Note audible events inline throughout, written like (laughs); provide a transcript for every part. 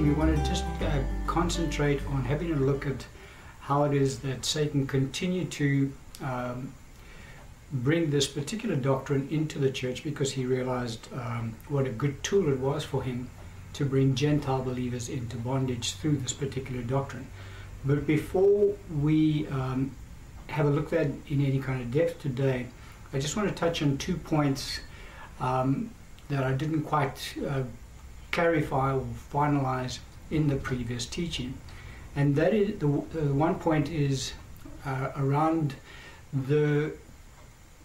teaching, we want to just uh, concentrate on having a look at how it is that Satan continued to um, bring this particular doctrine into the church because he realized um, what a good tool it was for him to bring Gentile believers into bondage through this particular doctrine. But before we um, have a look at in any kind of depth today, I just want to touch on two points um, that I didn't quite uh, clarify or finalize in the previous teaching. And that is the, the one point is uh, around the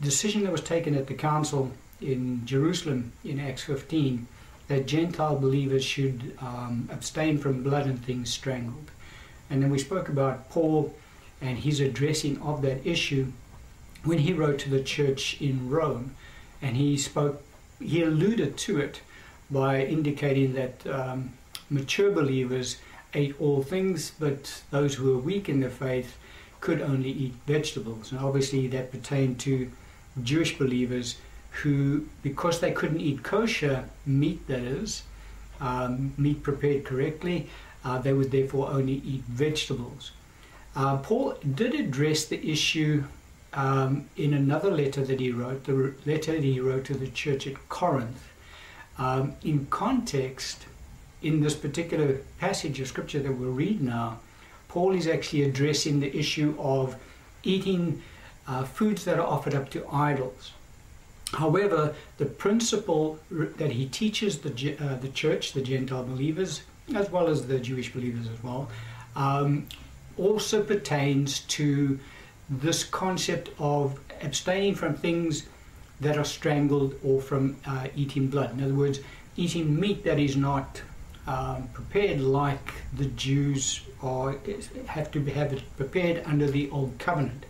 decision that was taken at the council in Jerusalem in Acts 15 that Gentile believers should um, abstain from blood and things strangled. And then we spoke about Paul and his addressing of that issue when he wrote to the church in Rome. And he spoke, he alluded to it by indicating that um, mature believers ate all things, but those who were weak in the faith could only eat vegetables. And obviously, that pertained to Jewish believers who, because they couldn't eat kosher meat, that is, um, meat prepared correctly, uh, they would therefore only eat vegetables. Uh, Paul did address the issue um, in another letter that he wrote, the letter that he wrote to the church at Corinth. Um, in context, in this particular passage of scripture that we'll read now, Paul is actually addressing the issue of eating uh, foods that are offered up to idols. However, the principle that he teaches the, uh, the church, the Gentile believers, as well as the Jewish believers as well, um, also pertains to this concept of abstaining from things that are strangled or from uh, eating blood. In other words, eating meat that is not um, prepared like the Jews are, have to have it prepared under the Old Covenant.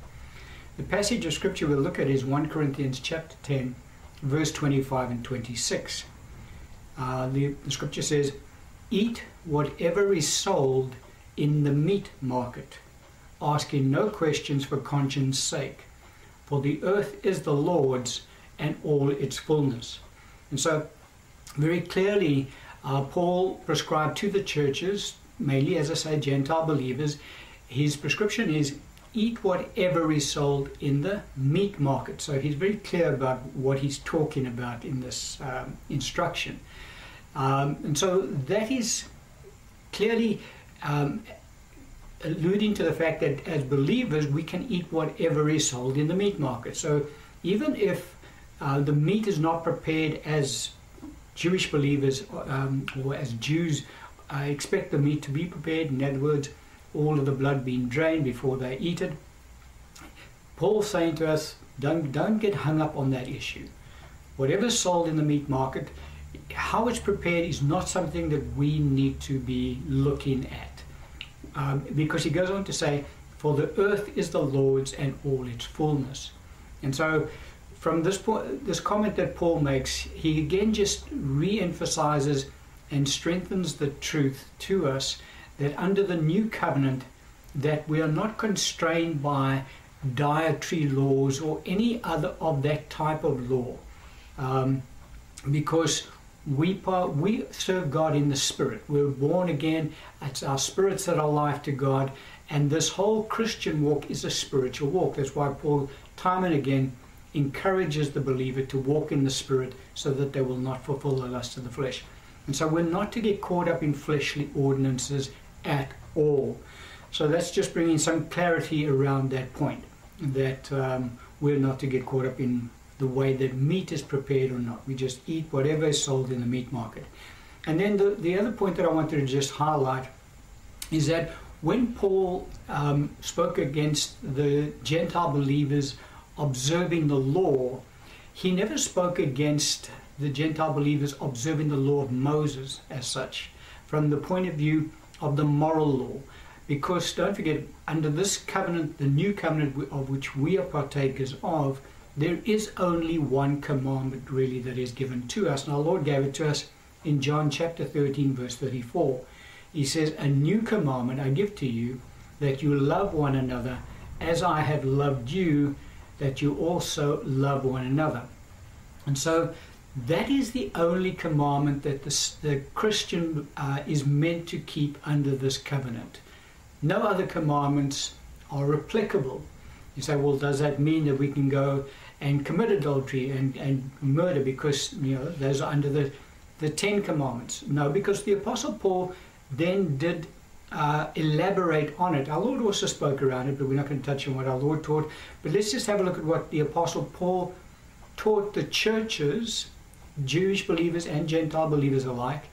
The passage of scripture we'll look at is 1 Corinthians chapter 10, verse 25 and 26. Uh, the, the scripture says, Eat whatever is sold in the meat market, asking no questions for conscience sake. For the earth is the Lord's and all its fullness. And so, very clearly, uh, Paul prescribed to the churches, mainly as I say, Gentile believers, his prescription is eat whatever is sold in the meat market. So he's very clear about what he's talking about in this um, instruction. Um, and so that is clearly um, alluding to the fact that as believers we can eat whatever is sold in the meat market. So even if uh, the meat is not prepared as Jewish believers um, or as Jews uh, expect the meat to be prepared. In other words, all of the blood being drained before they eat it. Paul's saying to us, don't, don't get hung up on that issue. Whatever's sold in the meat market, how it's prepared is not something that we need to be looking at. Um, because he goes on to say, For the earth is the Lord's and all its fullness. And so from this point, this comment that Paul makes, he again just re-emphasizes and strengthens the truth to us that under the new covenant, that we are not constrained by dietary laws or any other of that type of law, um, because we we serve God in the Spirit. We're born again. It's our spirits that are life to God, and this whole Christian walk is a spiritual walk. That's why Paul, time and again, encourages the believer to walk in the Spirit so that they will not fulfill the lust of the flesh. And so we're not to get caught up in fleshly ordinances at all. So that's just bringing some clarity around that point that um, we're not to get caught up in the way that meat is prepared or not. We just eat whatever is sold in the meat market. And then the, the other point that I wanted to just highlight is that when Paul um, spoke against the Gentile believers observing the law, he never spoke against the Gentile believers observing the law of Moses as such, from the point of view of the moral law. Because don't forget, under this covenant, the new covenant of which we are partakers of, there is only one commandment really that is given to us. And our Lord gave it to us in John chapter 13, verse 34. He says, A new commandment I give to you, that you love one another as I have loved you, that you also love one another. And so that is the only commandment that the, the Christian uh, is meant to keep under this covenant. No other commandments are applicable. You say, well, does that mean that we can go and commit adultery and, and murder because you know those are under the, the Ten Commandments? No, because the Apostle Paul then did uh, elaborate on it. Our Lord also spoke around it, but we're not going to touch on what our Lord taught. But let's just have a look at what the Apostle Paul taught the churches, Jewish believers and Gentile believers alike,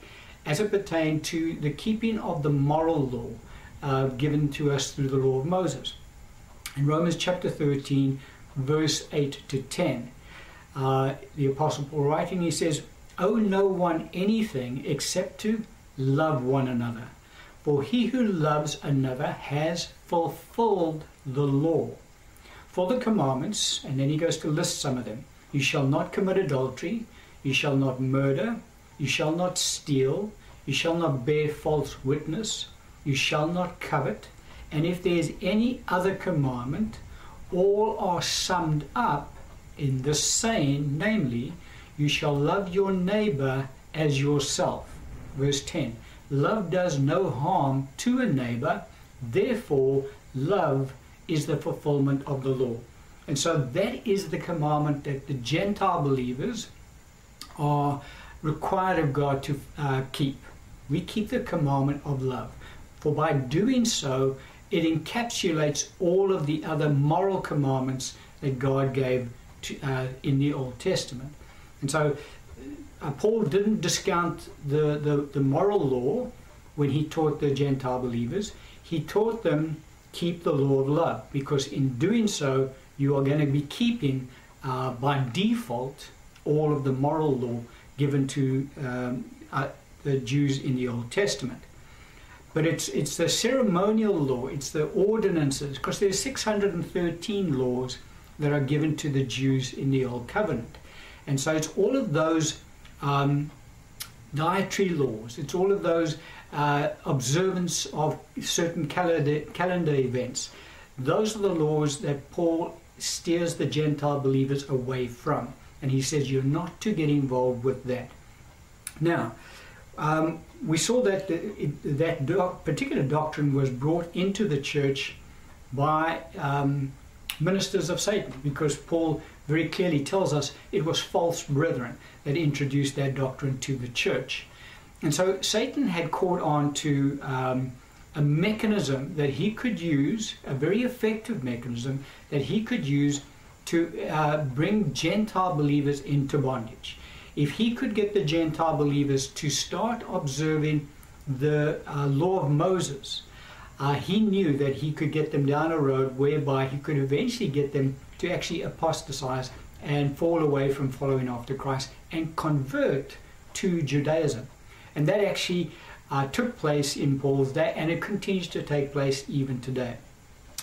as it pertained to the keeping of the moral law uh, given to us through the law of Moses. In Romans chapter 13, verse 8 to 10, uh, the Apostle Paul writing, he says, Owe no one anything except to love one another. For he who loves another has fulfilled the law. For the commandments, and then he goes to list some of them you shall not commit adultery, you shall not murder, you shall not steal, you shall not bear false witness, you shall not covet. And if there is any other commandment, all are summed up in the saying, namely, you shall love your neighbor as yourself. Verse 10 Love does no harm to a neighbor, therefore, love is the fulfillment of the law. And so that is the commandment that the Gentile believers are required of God to uh, keep. We keep the commandment of love. For by doing so, it encapsulates all of the other moral commandments that God gave to, uh, in the Old Testament. And so Paul didn't discount the, the, the moral law when he taught the Gentile believers. He taught them keep the law of love because in doing so, you are going to be keeping uh, by default all of the moral law given to um, uh, the Jews in the Old Testament. But it's, it's the ceremonial law, it's the ordinances, because there's 613 laws that are given to the Jews in the Old Covenant. And so it's all of those um, dietary laws, it's all of those uh, observance of certain calendar, calendar events. Those are the laws that Paul steers the Gentile believers away from. And he says you're not to get involved with that. Now, um, we saw that it, that doc, particular doctrine was brought into the church by um, ministers of Satan because Paul very clearly tells us it was false brethren that introduced that doctrine to the church. And so Satan had caught on to um, a mechanism that he could use, a very effective mechanism that he could use to uh, bring Gentile believers into bondage. If he could get the Gentile believers to start observing the uh, law of Moses, uh, he knew that he could get them down a road whereby he could eventually get them to actually apostatize and fall away from following after Christ and convert to Judaism. And that actually uh, took place in Paul's day and it continues to take place even today.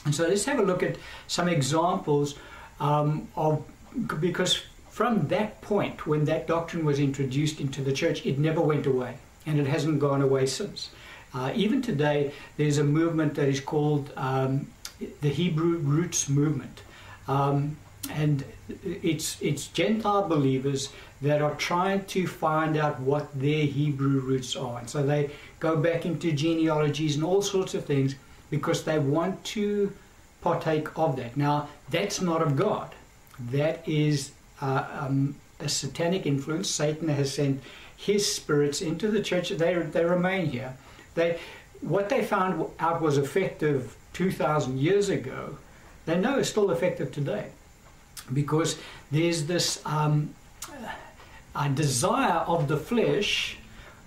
And so let's have a look at some examples um, of, because from that point, when that doctrine was introduced into the church, it never went away and it hasn't gone away since. Uh, even today, there's a movement that is called um, the Hebrew Roots Movement. Um, and it's, it's Gentile believers that are trying to find out what their Hebrew roots are. And so they go back into genealogies and all sorts of things because they want to partake of that. Now, that's not of God. That is uh, um, a satanic influence. Satan has sent his spirits into the church. They, they remain here. They, what they found out was effective 2,000 years ago, they know is still effective today because there's this um, desire of the flesh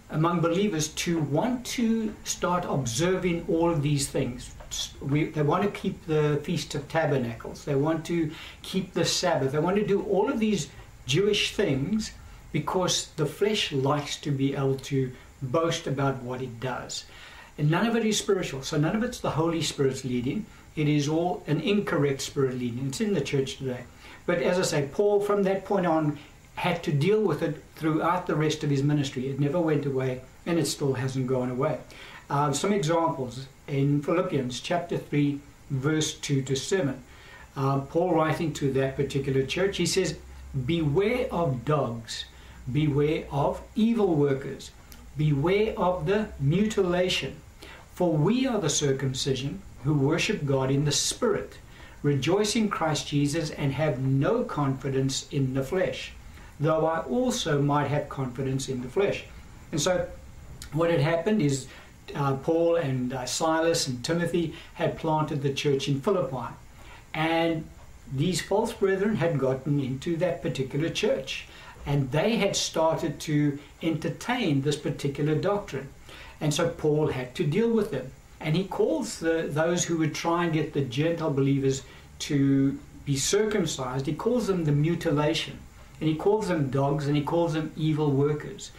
among believers to want to start observing all of these things. We, they want to keep the Feast of Tabernacles. They want to keep the Sabbath. They want to do all of these Jewish things because the flesh likes to be able to boast about what it does. And none of it is spiritual. So none of it's the Holy Spirit's leading. It is all an incorrect spirit leading. It's in the church today. But as I say, Paul, from that point on, had to deal with it throughout the rest of his ministry. It never went away, and it still hasn't gone away. Uh, some examples in Philippians chapter 3, verse 2 to 7. Uh, Paul writing to that particular church, he says, Beware of dogs, Beware of evil workers. Beware of the mutilation. For we are the circumcision who worship God in the Spirit, rejoice in Christ Jesus, and have no confidence in the flesh, though I also might have confidence in the flesh. And so, what had happened is uh, Paul and uh, Silas and Timothy had planted the church in Philippi. And these false brethren had gotten into that particular church. And they had started to entertain this particular doctrine. And so Paul had to deal with them. And he calls the, those who would try and get the Gentile believers to be circumcised, he calls them the mutilation. And he calls them dogs and he calls them evil workers.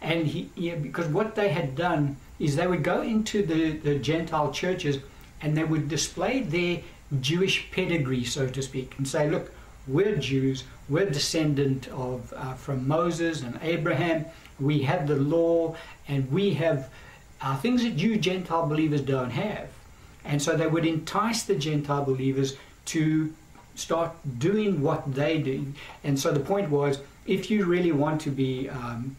And he, yeah, because what they had done is they would go into the, the Gentile churches and they would display their Jewish pedigree, so to speak, and say, look, we're Jews, we're descendant of uh, from Moses and Abraham, we have the law, and we have uh, things that you Gentile believers don't have. And so they would entice the Gentile believers to start doing what they do. And so the point was, if you really want to be um,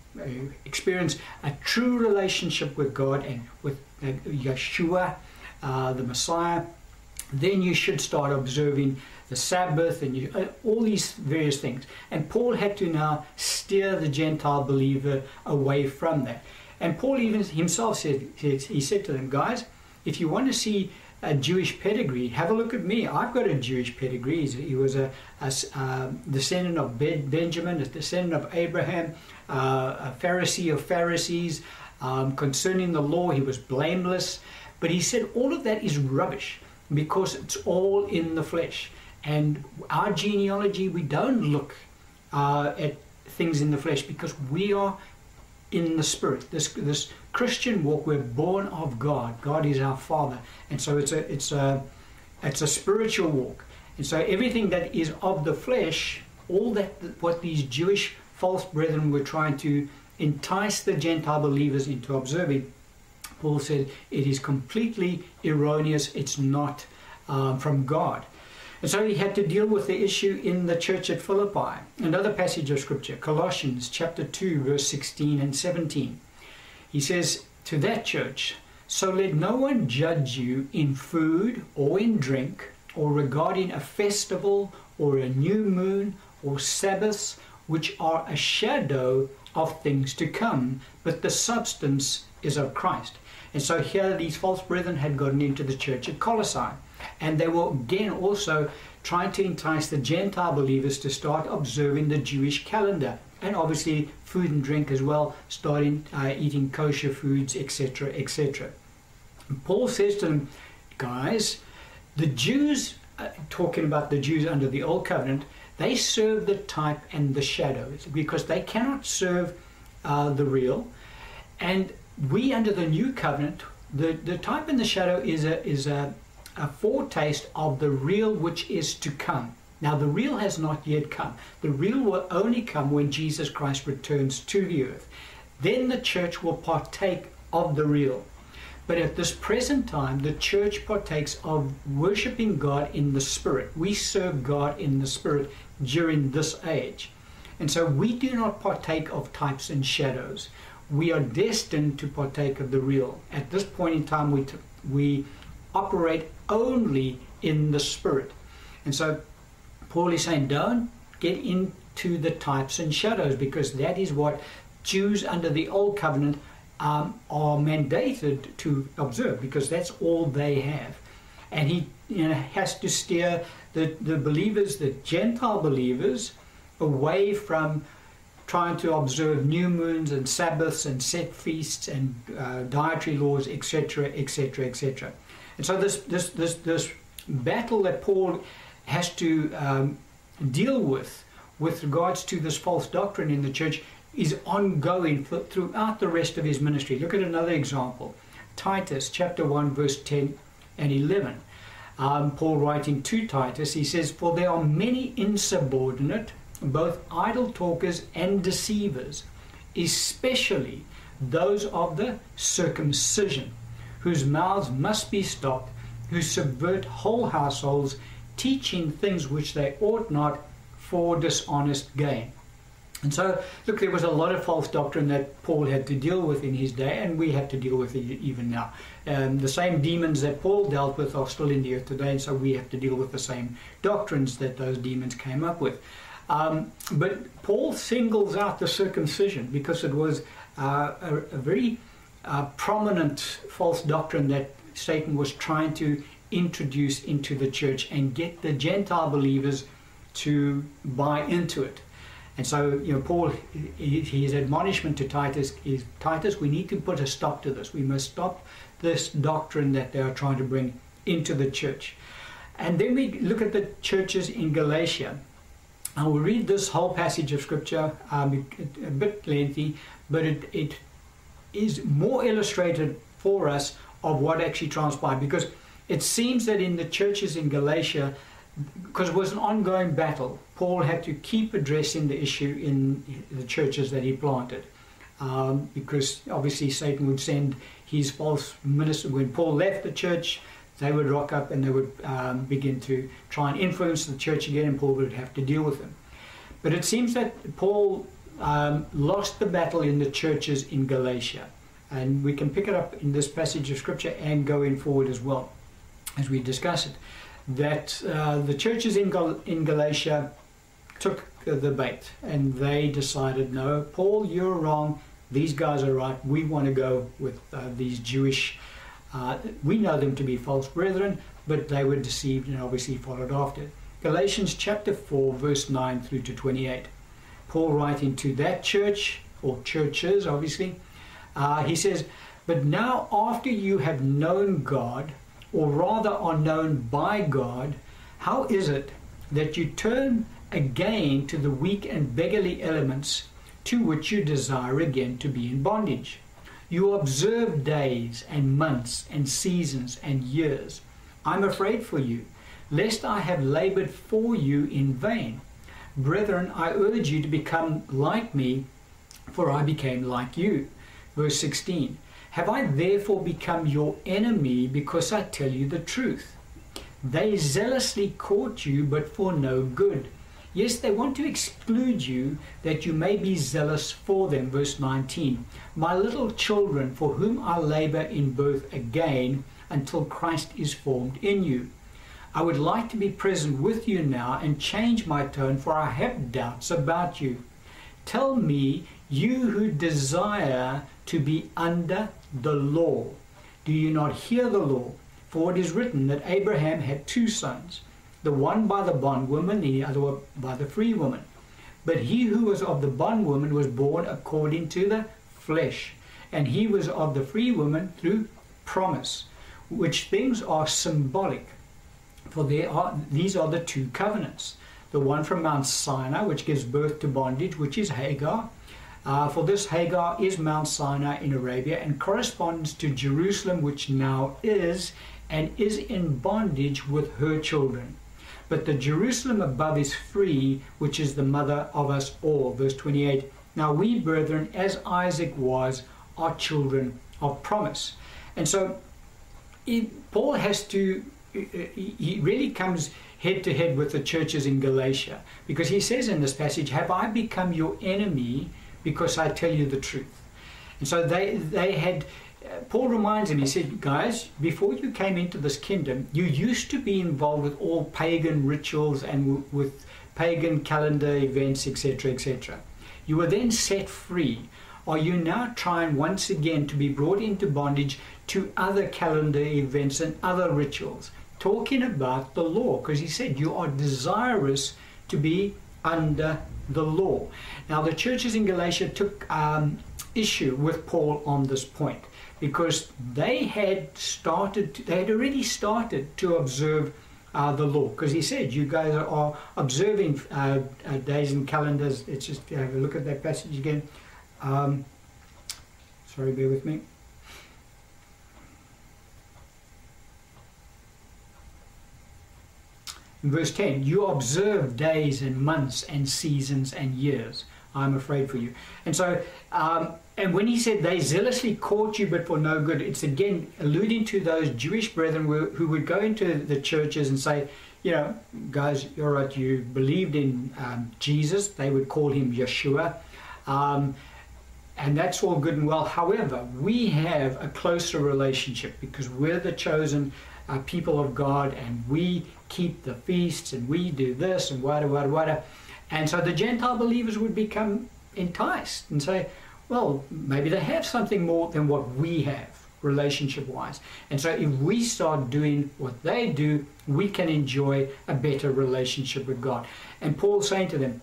experience a true relationship with God and with uh, Yeshua, uh, the Messiah, then you should start observing the Sabbath and you, uh, all these various things. And Paul had to now steer the Gentile believer away from that. And Paul even himself said, he said to them, guys, if you want to see a Jewish pedigree, have a look at me. I've got a Jewish pedigree. He was a, a, a descendant of Benjamin, a descendant of Abraham, uh, a Pharisee of Pharisees. Um, concerning the law, he was blameless. But he said all of that is rubbish because it's all in the flesh. And our genealogy, we don't look uh, at things in the flesh because we are in the spirit. This this Christian walk, we're born of God. God is our Father, and so it's a it's a it's a spiritual walk. And so everything that is of the flesh, all that what these Jewish false brethren were trying to entice the Gentile believers into observing, Paul said it is completely erroneous. It's not um, from God. And so he had to deal with the issue in the church at Philippi. Another passage of scripture, Colossians chapter 2, verse 16 and 17. He says to that church, So let no one judge you in food or in drink, or regarding a festival or a new moon or Sabbaths, which are a shadow of things to come, but the substance is of Christ. And so here these false brethren had gotten into the church at Colossae. And they were again also trying to entice the Gentile believers to start observing the Jewish calendar. And obviously, food and drink as well, starting uh, eating kosher foods, etc., etc. Paul says to them, guys, the Jews, uh, talking about the Jews under the Old Covenant, they serve the type and the shadow because they cannot serve uh, the real. And we, under the New Covenant, the, the type and the shadow is a, is a a foretaste of the real which is to come. Now, the real has not yet come. The real will only come when Jesus Christ returns to the earth. Then the church will partake of the real. But at this present time, the church partakes of worshiping God in the Spirit. We serve God in the Spirit during this age. And so we do not partake of types and shadows. We are destined to partake of the real. At this point in time, we, we operate only in the Spirit. And so Paul is saying, don't get into the types and shadows because that is what Jews under the Old Covenant um, are mandated to observe because that's all they have. And he you know, has to steer the, the believers, the Gentile believers, away from trying to observe new moons and Sabbaths and set feasts and uh, dietary laws, etc., etc., etc. And so this this this this battle that Paul has to um, deal with with regards to this false doctrine in the church is ongoing throughout the rest of his ministry. Look at another example. Titus chapter 1 verse 10 and 11. Um, Paul writing to Titus, he says, For there are many insubordinate, both idle talkers and deceivers, especially those of the circumcision whose mouths must be stopped, who subvert whole households, teaching things which they ought not for dishonest gain. And so, look, there was a lot of false doctrine that Paul had to deal with in his day, and we have to deal with it even now. Um, the same demons that Paul dealt with are still in the earth today, and so we have to deal with the same doctrines that those demons came up with. Um, but Paul singles out the circumcision because it was uh, a, a, very uh, prominent false doctrine that Satan was trying to introduce into the church and get the Gentile believers to buy into it. And so, you know, Paul, his admonishment to Titus is Titus, we need to put a stop to this. We must stop this doctrine that they are trying to bring into the church. And then we look at the churches in Galatia. I will read this whole passage of scripture, um, a bit lengthy, but it, it is more illustrated for us of what actually transpired because it seems that in the churches in Galatia, because it was an ongoing battle, Paul had to keep addressing the issue in the churches that he planted. Um, because obviously Satan would send his false minister. When Paul left the church, they would rock up and they would um, begin to try and influence the church again, and Paul would have to deal with them. But it seems that Paul um, lost the battle in the churches in Galatia. And we can pick it up in this passage of Scripture and going forward as well as we discuss it that uh, the churches in, Gal- in Galatia took the bait and they decided, no, Paul, you're wrong. These guys are right. We want to go with uh, these Jewish, uh, we know them to be false brethren, but they were deceived and obviously followed after. Galatians chapter 4, verse 9 through to 28. Paul writing to that church, or churches obviously, uh, he says, But now after you have known God, or rather are known by God, how is it that you turn again to the weak and beggarly elements to which you desire again to be in bondage? You observe days and months and seasons and years. I'm afraid for you, lest I have labored for you in vain. Brethren, I urge you to become like me, for I became like you. Verse 16 have I therefore become your enemy because I tell you the truth? They zealously court you, but for no good. Yes, they want to exclude you that you may be zealous for them. Verse 19 My little children, for whom I labor in birth again until Christ is formed in you. I would like to be present with you now and change my tone, for I have doubts about you. Tell me, you who desire to be under the law. Do you not hear the law? For it is written that Abraham had two sons, the one by the bondwoman, the other by the free woman. But he who was of the bondwoman was born according to the flesh, and he was of the free woman through promise, which things are symbolic. For there are these are the two covenants. The one from Mount Sinai, which gives birth to bondage, which is Hagar, uh, for this, Hagar is Mount Sinai in Arabia and corresponds to Jerusalem, which now is and is in bondage with her children. But the Jerusalem above is free, which is the mother of us all. Verse 28 Now we, brethren, as Isaac was, are children of promise. And so Paul has to, he really comes head to head with the churches in Galatia because he says in this passage, Have I become your enemy? because I tell you the truth. And so they, they had, uh, Paul reminds them, he said, guys, before you came into this kingdom, you used to be involved with all pagan rituals and with pagan calendar events, etc., etc. You were then set free. Are you now trying once again to be brought into bondage to other calendar events and other rituals? Talking about the law, because he said you are desirous to be under the law. Now, the churches in Galatia took um, issue with Paul on this point because they had started, they had already started to observe uh, the law. Because he said, You guys are observing uh, uh, days and calendars. It's just have a look at that passage again. Um, sorry, bear with me. In verse 10, you observe days and months and seasons and years. I'm afraid for you. And so, um, and when he said they zealously court you but for no good, it's again alluding to those Jewish brethren who, who would go into the churches and say, you know, guys, you're right, you believed in um, Jesus. They would call him Yeshua. Um, and that's all good and well. However, we have a closer relationship because we're the chosen uh, people of God and we keep the feasts and we do this and wada, wada, wada. And so the Gentile believers would become enticed and say, well, maybe they have something more than what we have relationship wise. And so if we start doing what they do, we can enjoy a better relationship with God. And Paul's saying to them,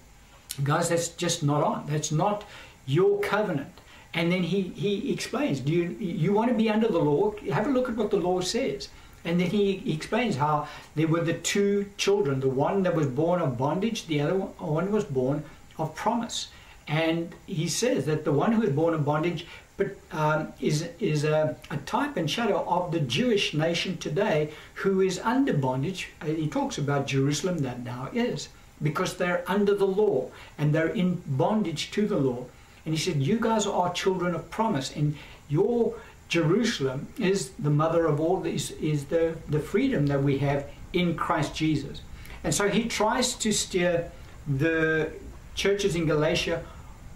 guys, that's just not on. That's not your covenant. And then he, he explains, do you, you want to be under the law? Have a look at what the law says. And then he, explains how there were the two children, the one that was born of bondage, the other one was born of promise. And he says that the one who was born of bondage but um, is, is a, a, type and shadow of the Jewish nation today who is under bondage. He talks about Jerusalem that now is because they're under the law and they're in bondage to the law. And he said, You guys are children of promise, and your Jerusalem is the mother of all this, is the, the freedom that we have in Christ Jesus. And so he tries to steer the churches in Galatia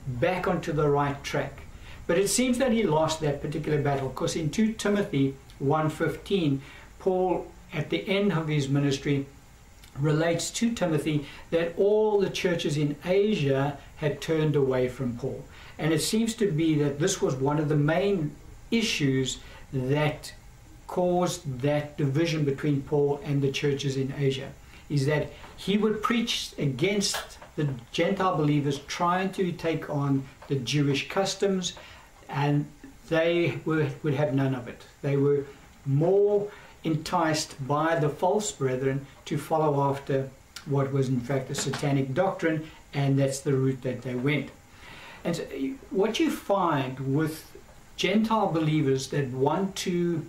back onto the right track. But it seems that he lost that particular battle because in 2 Timothy 1.15, Paul, at the end of his ministry, relates to Timothy that all the churches in Asia had turned away from Paul. And it seems to be that this was one of the main issues that caused that division between Paul and the churches in Asia, is that he would preach against the Gentile believers trying to take on the Jewish customs, and they were, would have none of it. They were more enticed by the false brethren to follow after what was in fact a satanic doctrine, and that's the route that they went. And so what you find with Gentile believers that want to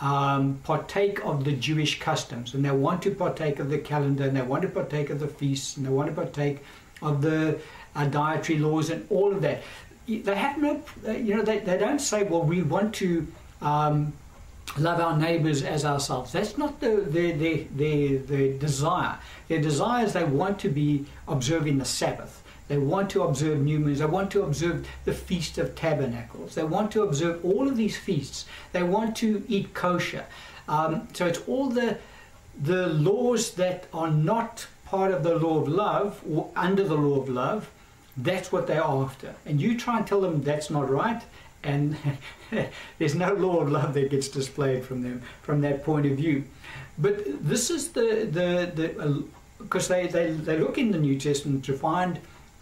um, partake of the Jewish customs, and they want to partake of the calendar, and they want to partake of the feasts, and they want to partake of the uh, dietary laws, and all of that. They have no, you know, they, they don't say, well, we want to um, love our neighbors as ourselves. That's not the, their, their, their, their desire. Their desire is they want to be observing the Sabbath. They want to observe new moons. They want to observe the Feast of Tabernacles. They want to observe all of these feasts. They want to eat kosher. Um, so it's all the the laws that are not part of the law of love or under the law of love. That's what they're after. And you try and tell them that's not right, and (laughs) there's no law of love that gets displayed from them from that point of view. But this is the the the because uh, they, they they look in the New Testament to find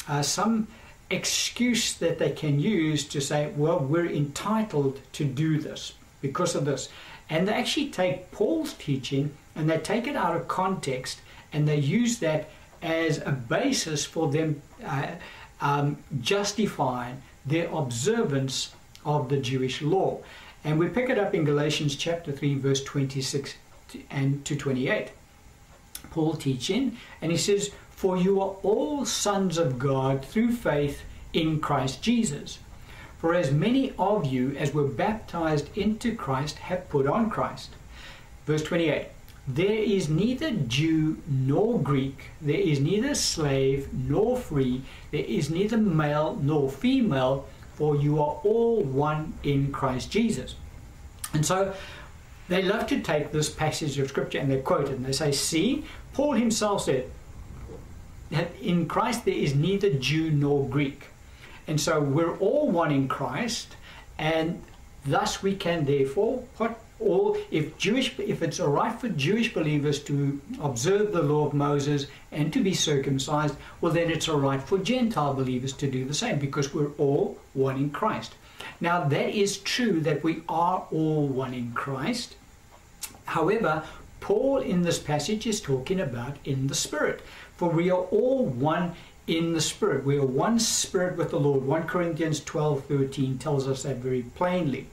uh, some excuse that they can use to say, well, we're entitled to do this because of this. And they actually take Paul's teaching and they take it out of context and they use that as a basis for them uh, um, justifying their observance of the Jewish law. And we pick it up in Galatians chapter 3, verse 26 and to 28. Paul teaching, and he says, for you are all sons of God through faith in Christ Jesus. For as many of you as were baptized into Christ have put on Christ. Verse 28 There is neither Jew nor Greek, there is neither slave nor free, there is neither male nor female, for you are all one in Christ Jesus. And so they love to take this passage of Scripture and they quote it and they say, See, Paul himself said, that in Christ there is neither Jew nor Greek. And so we're all one in Christ, and thus we can therefore put all if Jewish if it's all right for Jewish believers to observe the law of Moses and to be circumcised, well then it's all right for Gentile believers to do the same because we're all one in Christ. Now that is true that we are all one in Christ. However, Paul in this passage is talking about in the Spirit. For we are all one in the Spirit. We are one Spirit with the Lord. 1 Corinthians 12 13 tells us that very plainly.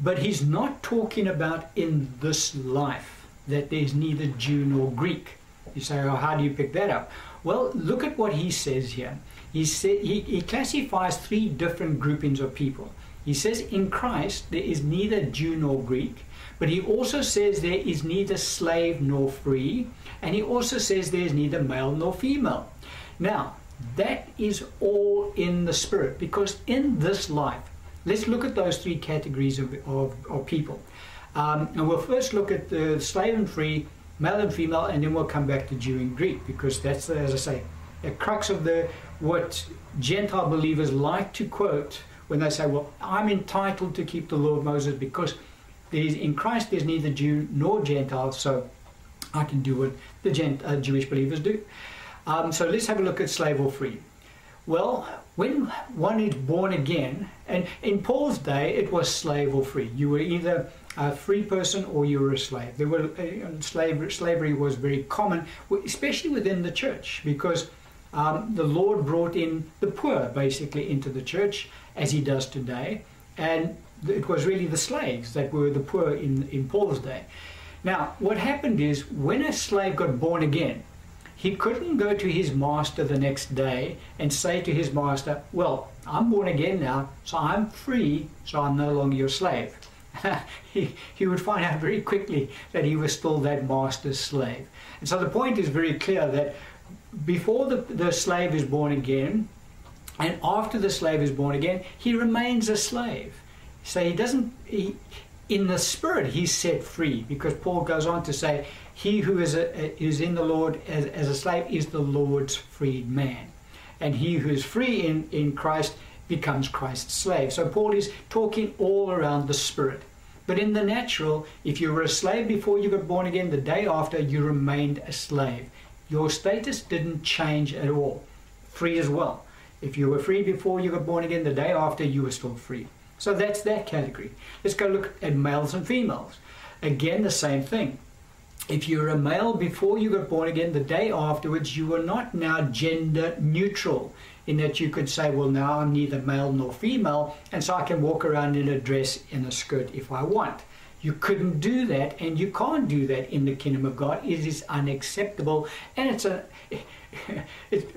But he's not talking about in this life that there's neither Jew nor Greek. You say, oh, how do you pick that up? Well, look at what he says here. he, say, he, he classifies three different groupings of people. He says in Christ there is neither Jew nor Greek, but he also says there is neither slave nor free, and he also says there is neither male nor female. Now, that is all in the spirit because in this life, let's look at those three categories of, of, of people. Um, and we'll first look at the slave and free, male and female, and then we'll come back to Jew and Greek because that's, as I say, the crux of the what Gentile believers like to quote when they say, "Well, I'm entitled to keep the law of Moses because in Christ there's neither Jew nor Gentile, so I can do what the Gent, uh, Jewish believers do." Um, so let's have a look at slave or free. Well, when one is born again, and in Paul's day it was slave or free. You were either a free person or you were a slave. There were uh, slavery, slavery was very common, especially within the church, because um, the Lord brought in the poor basically into the church as He does today, and it was really the slaves that were the poor in in Paul's day. Now, what happened is when a slave got born again, he couldn't go to his master the next day and say to his master, Well, I'm born again now, so I'm free, so I'm no longer your slave. (laughs) he, he would find out very quickly that he was still that master's slave. And so the point is very clear that before the, the slave is born again, and after the slave is born again, he remains a slave. So he doesn't, he, in the spirit, he's set free because Paul goes on to say, he who is, a, is in the Lord as, as a slave is the Lord's freed man. And he who is free in, in Christ becomes Christ's slave. So Paul is talking all around the spirit. But in the natural, if you were a slave before you got born again, the day after you remained a slave. Your status didn't change at all. Free as well. If you were free before you got born again, the day after you were still free. So that's that category. Let's go look at males and females. Again, the same thing if you're a male before you got born again, the day afterwards, you are not now gender neutral in that you could say, well, now I'm neither male nor female, and so I can walk around in a dress in a skirt if I want. You couldn't do that, and you can't do that in the kingdom of God. It is unacceptable, and it's a (laughs) it,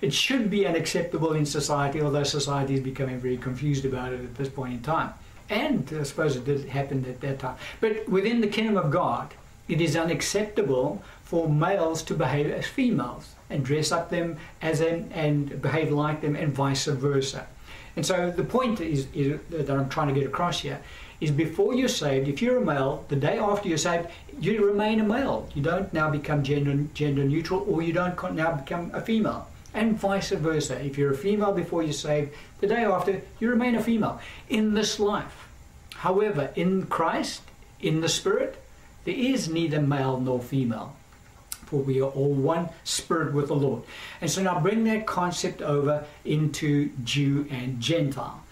it should be unacceptable in society, although society is becoming very confused about it at this point in time. And I suppose it did happen at that time. But within the kingdom of God, it is unacceptable for males to behave as females and dress up them as an, and behave like them and vice versa. And so the point is, is, that I'm trying to get across here is before you're saved, if you're a male, the day after you're saved, you remain a male. You don't now become gender, gender neutral or you don't now become a female. And vice versa. If you're a female before you're saved, the day after, you remain a female in this life. However, in Christ, in the Spirit, there is neither male nor female, for we are all one spirit with the Lord. And so now bring that concept over into Jew and Gentile.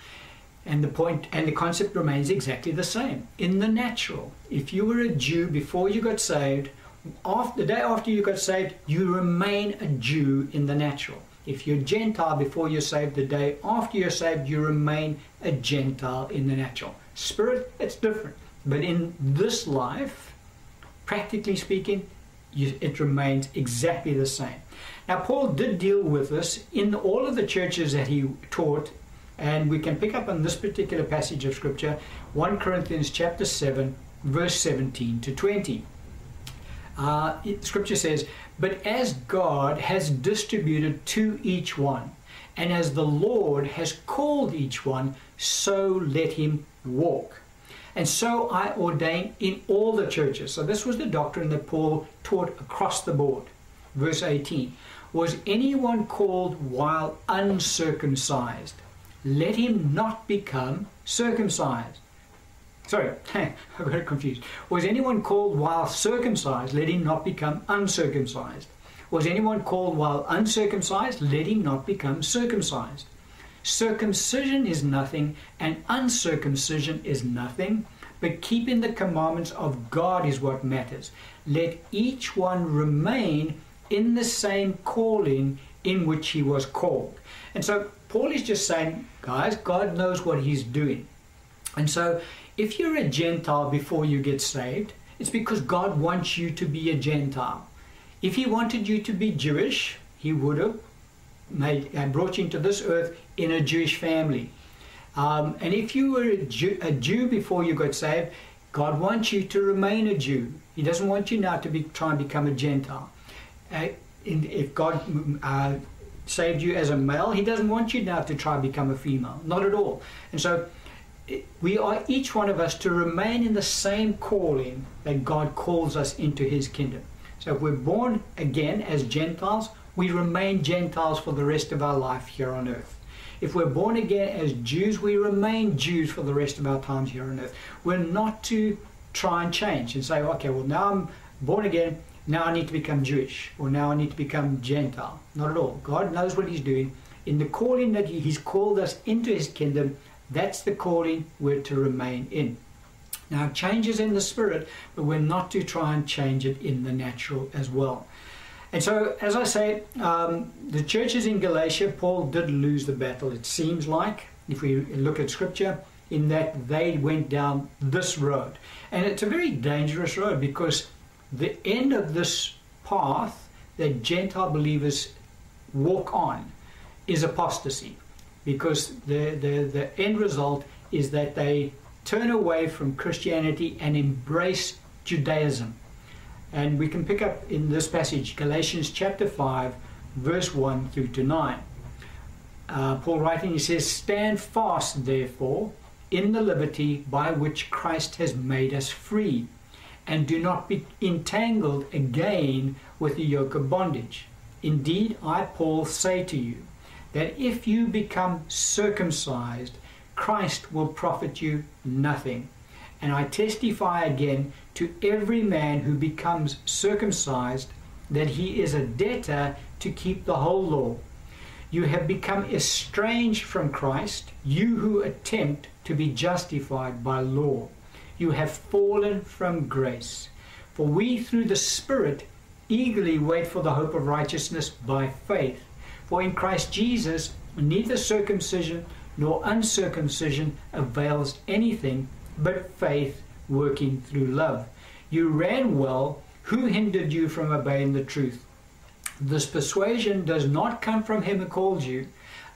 And the point and the concept remains exactly the same. In the natural, if you were a Jew before you got saved, after, the day after you got saved, you remain a Jew in the natural. If you're Gentile before you're saved, the day after you're saved, you remain a Gentile in the natural. Spirit, it's different. But in this life, practically speaking, you, it remains exactly the same. Now, Paul did deal with this in all of the churches that he taught, and we can pick up on this particular passage of Scripture, 1 Corinthians chapter 7, verse 17 to 20. Uh, it, scripture says, But as God has distributed to each one, and as the Lord has called each one, so let him walk. And so I ordain in all the churches. So this was the doctrine that Paul taught across the board. Verse 18 Was anyone called while uncircumcised? Let him not become circumcised. Sorry, (laughs) I got confused. Was anyone called while circumcised? Let him not become uncircumcised. Was anyone called while uncircumcised? Let him not become circumcised. Circumcision is nothing, and uncircumcision is nothing, but keeping the commandments of God is what matters. Let each one remain in the same calling in which he was called. And so Paul is just saying, guys, God knows what he's doing. And so if you're a Gentile before you get saved, it's because God wants you to be a Gentile. If he wanted you to be Jewish, he would have made, uh, brought you into this earth in a Jewish family. Um, and if you were a Jew, a Jew, before you got saved, God wants you to remain a Jew. He doesn't want you now to be try and become a Gentile. Uh, in, if God uh, saved you as a male, He doesn't want you now to try and become a female. Not at all. And so we are each one of us to remain in the same calling that God calls us into His kingdom. So if we're born again as Gentiles, we remain Gentiles for the rest of our life here on earth. If we're born again as Jews, we remain Jews for the rest of our times here on earth. We're not to try and change and say, okay, well, now I'm born again, now I need to become Jewish, or now I need to become Gentile. Not at all. God knows what He's doing. In the calling that He's called us into His kingdom, that's the calling we're to remain in. Now, changes in the spirit, but we're not to try and change it in the natural as well. And so, as I say, um, the churches in Galatia, Paul did lose the battle, it seems like, if we look at scripture, in that they went down this road. And it's a very dangerous road because the end of this path that Gentile believers walk on is apostasy. Because the, the, the end result is that they turn away from Christianity and embrace Judaism. And we can pick up in this passage, Galatians chapter 5, verse 1 through to 9. Uh, Paul writing, he says, Stand fast, therefore, in the liberty by which Christ has made us free, and do not be entangled again with the yoke of bondage. Indeed, I, Paul, say to you that if you become circumcised, Christ will profit you nothing. And I testify again to every man who becomes circumcised that he is a debtor to keep the whole law. You have become estranged from Christ, you who attempt to be justified by law. You have fallen from grace. For we, through the Spirit, eagerly wait for the hope of righteousness by faith. For in Christ Jesus, neither circumcision nor uncircumcision avails anything but faith working through love. You ran well. Who hindered you from obeying the truth? This persuasion does not come from him who called you.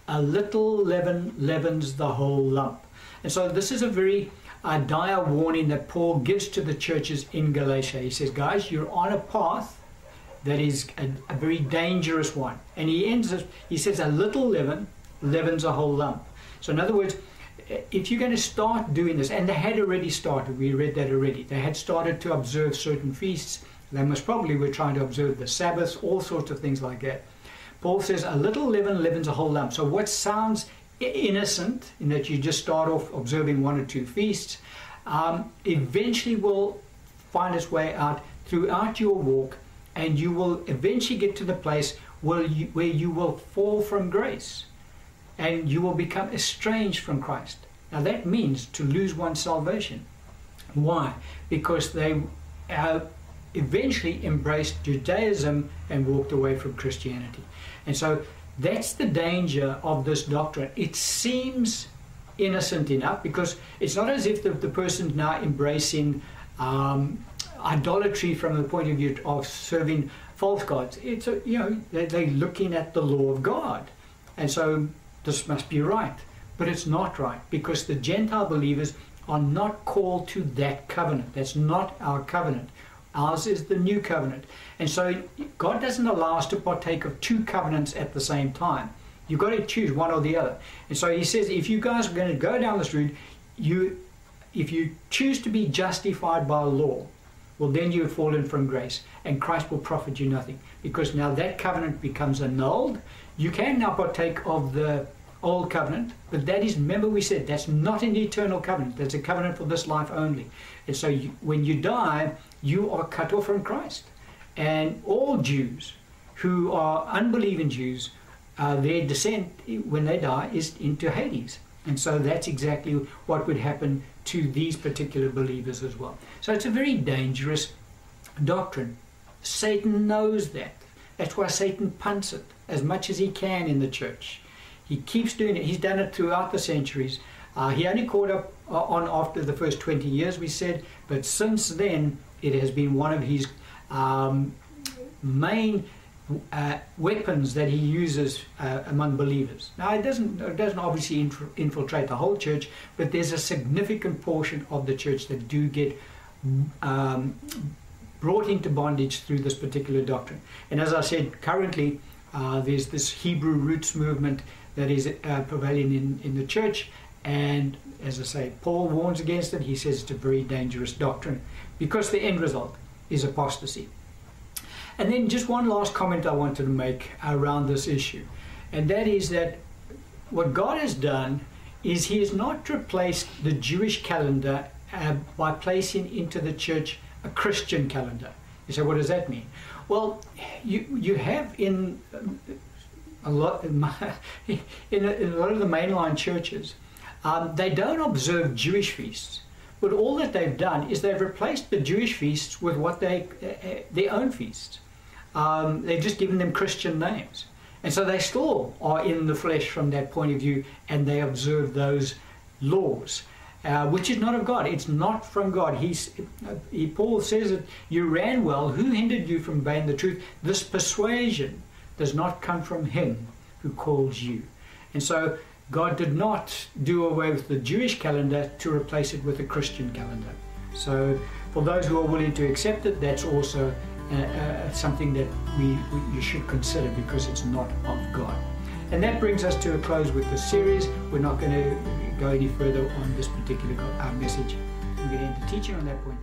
A little leaven leavens the whole lump. And so this is a very uh, dire warning that Paul gives to the churches in Galatia. He says, guys, you're on a path that is a, a very dangerous one. And he ends it, he says, a little leaven leavens a whole lump. So in other words, if you're going to start doing this, and they had already started, we read that already, they had started to observe certain feasts. They most probably were trying to observe the Sabbaths, all sorts of things like that. Paul says, a little leaven leavens a whole lump. So what sounds innocent, in that you just start off observing one or two feasts, um, eventually will find its way out throughout your walk, and you will eventually get to the place where you, where you will fall from grace and you will become estranged from Christ. Now that means to lose one's salvation. Why? Because they uh, eventually embraced Judaism and walked away from Christianity. And so that's the danger of this doctrine. It seems innocent enough because it's not as if the, the person's now embracing um, idolatry from the point of view of serving false gods. It's a, you know they, they're looking at the law of God, and so this must be right. But it's not right because the Gentile believers are not called to that covenant. That's not our covenant. Ours is the new covenant. And so God doesn't allow us to partake of two covenants at the same time. You've got to choose one or the other. And so he says if you guys are going to go down this route, you if you choose to be justified by law, well then you have fallen from grace and Christ will profit you nothing. Because now that covenant becomes annulled. You can now partake of the old covenant, but that is, remember we said, that's not an eternal covenant. That's a covenant for this life only. And so you, when you die, you are cut off from Christ. And all Jews who are unbelieving Jews, uh, their descent when they die is into Hades. And so that's exactly what would happen to these particular believers as well. So it's a very dangerous doctrine. Satan knows that. That's why Satan punts it as much as he can in the church. He keeps doing it. He's done it throughout the centuries. Uh, he only caught up uh, on after the first 20 years, we said, but since then it has been one of his um, main uh, weapons that he uses uh, among believers. Now, it doesn't, it doesn't obviously infiltrate the whole church, but there's a significant portion of the church that do get um, brought into bondage through this particular doctrine. And as I said, currently uh, there's this Hebrew roots movement that is uh, prevailing in, in the church. And as I say, Paul warns against it. He says it's a very dangerous doctrine because the end result is apostasy. And then just one last comment I wanted to make around this issue, and that is that what God has done is He has not replaced the Jewish calendar uh, by placing into the church a Christian calendar. You say, what does that mean? Well, you you have in um, a lot in, (laughs) a, in a lot of the mainline churches, um, they don't observe Jewish feasts. But all that they've done is they've replaced the Jewish feasts with what they uh, uh their own feasts. Um, they've just given them Christian names. And so they still are in the flesh from that point of view and they observe those laws, uh, which is not of God. It's not from God. He's, uh, he, Paul says that you ran well. Who hindered you from obeying the truth? This persuasion does not come from him who calls you. And so God did not do away with the Jewish calendar to replace it with a Christian calendar. So for those who are willing to accept it, that's also uh, uh, something that we, we, you should consider because it's not of God. And that brings us to a close with the series. We're not going to go any further on this particular uh, message. We're going to end the teaching on that point.